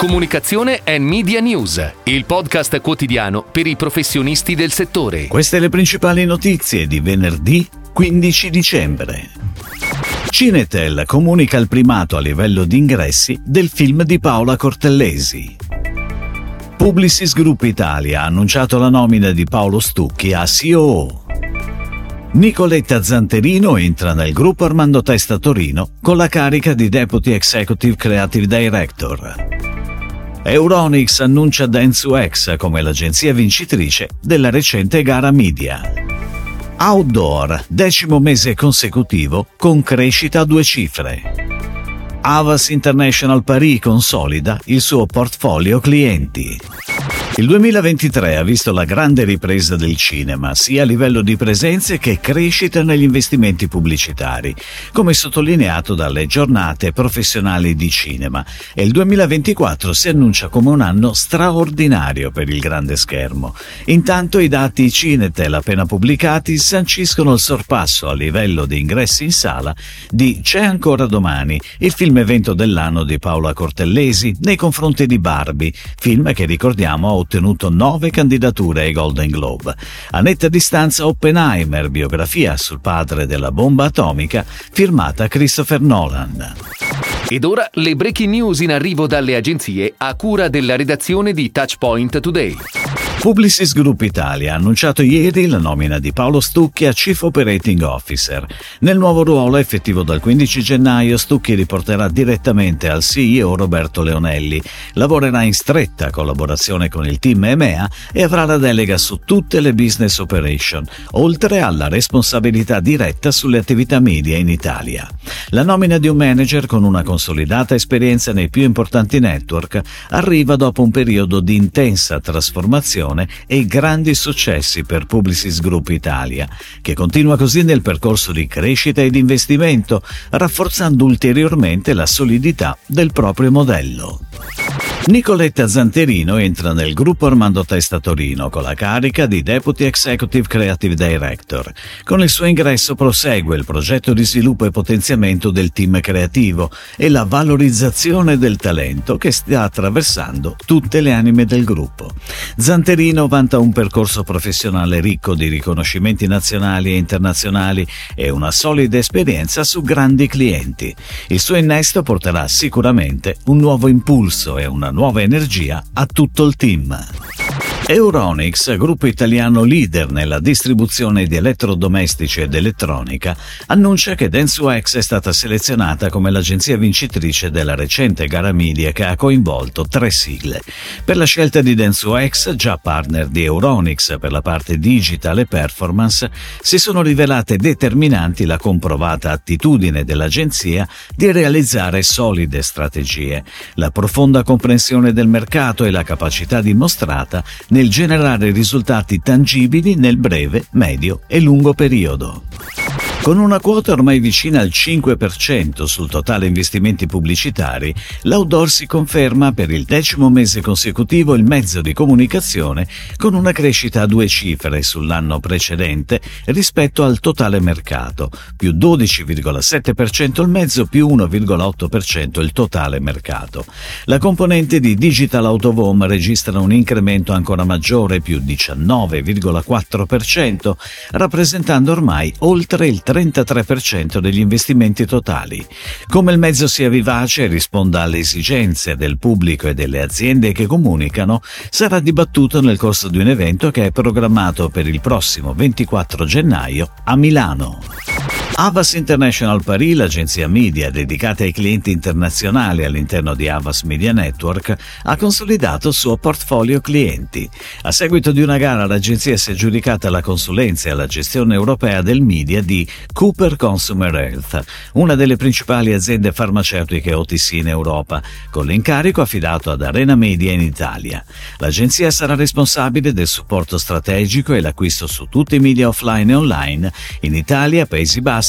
Comunicazione e Media News, il podcast quotidiano per i professionisti del settore. Queste le principali notizie di venerdì 15 dicembre. Cinetel comunica il primato a livello di ingressi del film di Paola Cortellesi. Publicis Group Italia ha annunciato la nomina di Paolo Stucchi a COO. Nicoletta Zanterino entra nel gruppo Armando Testa Torino con la carica di Deputy Executive Creative Director. Euronics annuncia Dentsu-X come l'agenzia vincitrice della recente gara media. Outdoor, decimo mese consecutivo con crescita a due cifre. Avas International Paris consolida il suo portfolio clienti. Il 2023 ha visto la grande ripresa del cinema, sia a livello di presenze che crescita negli investimenti pubblicitari, come sottolineato dalle giornate professionali di cinema, e il 2024 si annuncia come un anno straordinario per il grande schermo. Intanto i dati Cinetel appena pubblicati sanciscono il sorpasso a livello di ingressi in sala di C'è ancora domani, il film evento dell'anno di Paola Cortellesi nei confronti di Barbie, film che ricordiamo ha ottenuto nove candidature ai Golden Globe. A netta distanza Oppenheimer, biografia sul padre della bomba atomica, firmata Christopher Nolan. Ed ora le breaking news in arrivo dalle agenzie a cura della redazione di Touchpoint Today. Publicis Group Italia ha annunciato ieri la nomina di Paolo Stucchi a Chief Operating Officer. Nel nuovo ruolo, effettivo dal 15 gennaio, Stucchi riporterà direttamente al CEO Roberto Leonelli, lavorerà in stretta collaborazione con il team EMEA e avrà la delega su tutte le business operation, oltre alla responsabilità diretta sulle attività media in Italia. La nomina di un manager con una consolidata esperienza nei più importanti network arriva dopo un periodo di intensa trasformazione e grandi successi per Publicis Group Italia, che continua così nel percorso di crescita ed investimento, rafforzando ulteriormente la solidità del proprio modello. Nicoletta Zanterino entra nel gruppo Armando Testa Torino con la carica di Deputy Executive Creative Director. Con il suo ingresso prosegue il progetto di sviluppo e potenziamento del team creativo e la valorizzazione del talento che sta attraversando tutte le anime del gruppo. Zanterino vanta un percorso professionale ricco di riconoscimenti nazionali e internazionali e una solida esperienza su grandi clienti. Il suo innesto porterà sicuramente un nuovo impulso e una nuova energia a tutto il team. Euronics, gruppo italiano leader nella distribuzione di elettrodomestici ed elettronica, annuncia che Dentsu-X è stata selezionata come l'agenzia vincitrice della recente gara media che ha coinvolto tre sigle. Per la scelta di Dentsu-X, già partner di Euronics per la parte digital e performance, si sono rivelate determinanti la comprovata attitudine dell'agenzia di realizzare solide strategie, la profonda comprensione del mercato e la capacità dimostrata nel nel generare risultati tangibili nel breve, medio e lungo periodo. Con una quota ormai vicina al 5% sul totale investimenti pubblicitari, l'outdoor si conferma per il decimo mese consecutivo il mezzo di comunicazione con una crescita a due cifre sull'anno precedente rispetto al totale mercato, più 12,7% il mezzo, più 1,8% il totale mercato. La componente di Digital Out of registra un incremento ancora maggiore, più 19,4%, rappresentando ormai oltre il 33% degli investimenti totali. Come il mezzo sia vivace e risponda alle esigenze del pubblico e delle aziende che comunicano, sarà dibattuto nel corso di un evento che è programmato per il prossimo 24 gennaio a Milano. Avas International Paris, l'agenzia media dedicata ai clienti internazionali all'interno di Avas Media Network, ha consolidato il suo portfolio clienti. A seguito di una gara l'agenzia si è aggiudicata la consulenza e la gestione europea del media di Cooper Consumer Health, una delle principali aziende farmaceutiche OTC in Europa, con l'incarico affidato ad Arena Media in Italia. L'agenzia sarà responsabile del supporto strategico e l'acquisto su tutti i media offline e online in Italia, Paesi Bassi,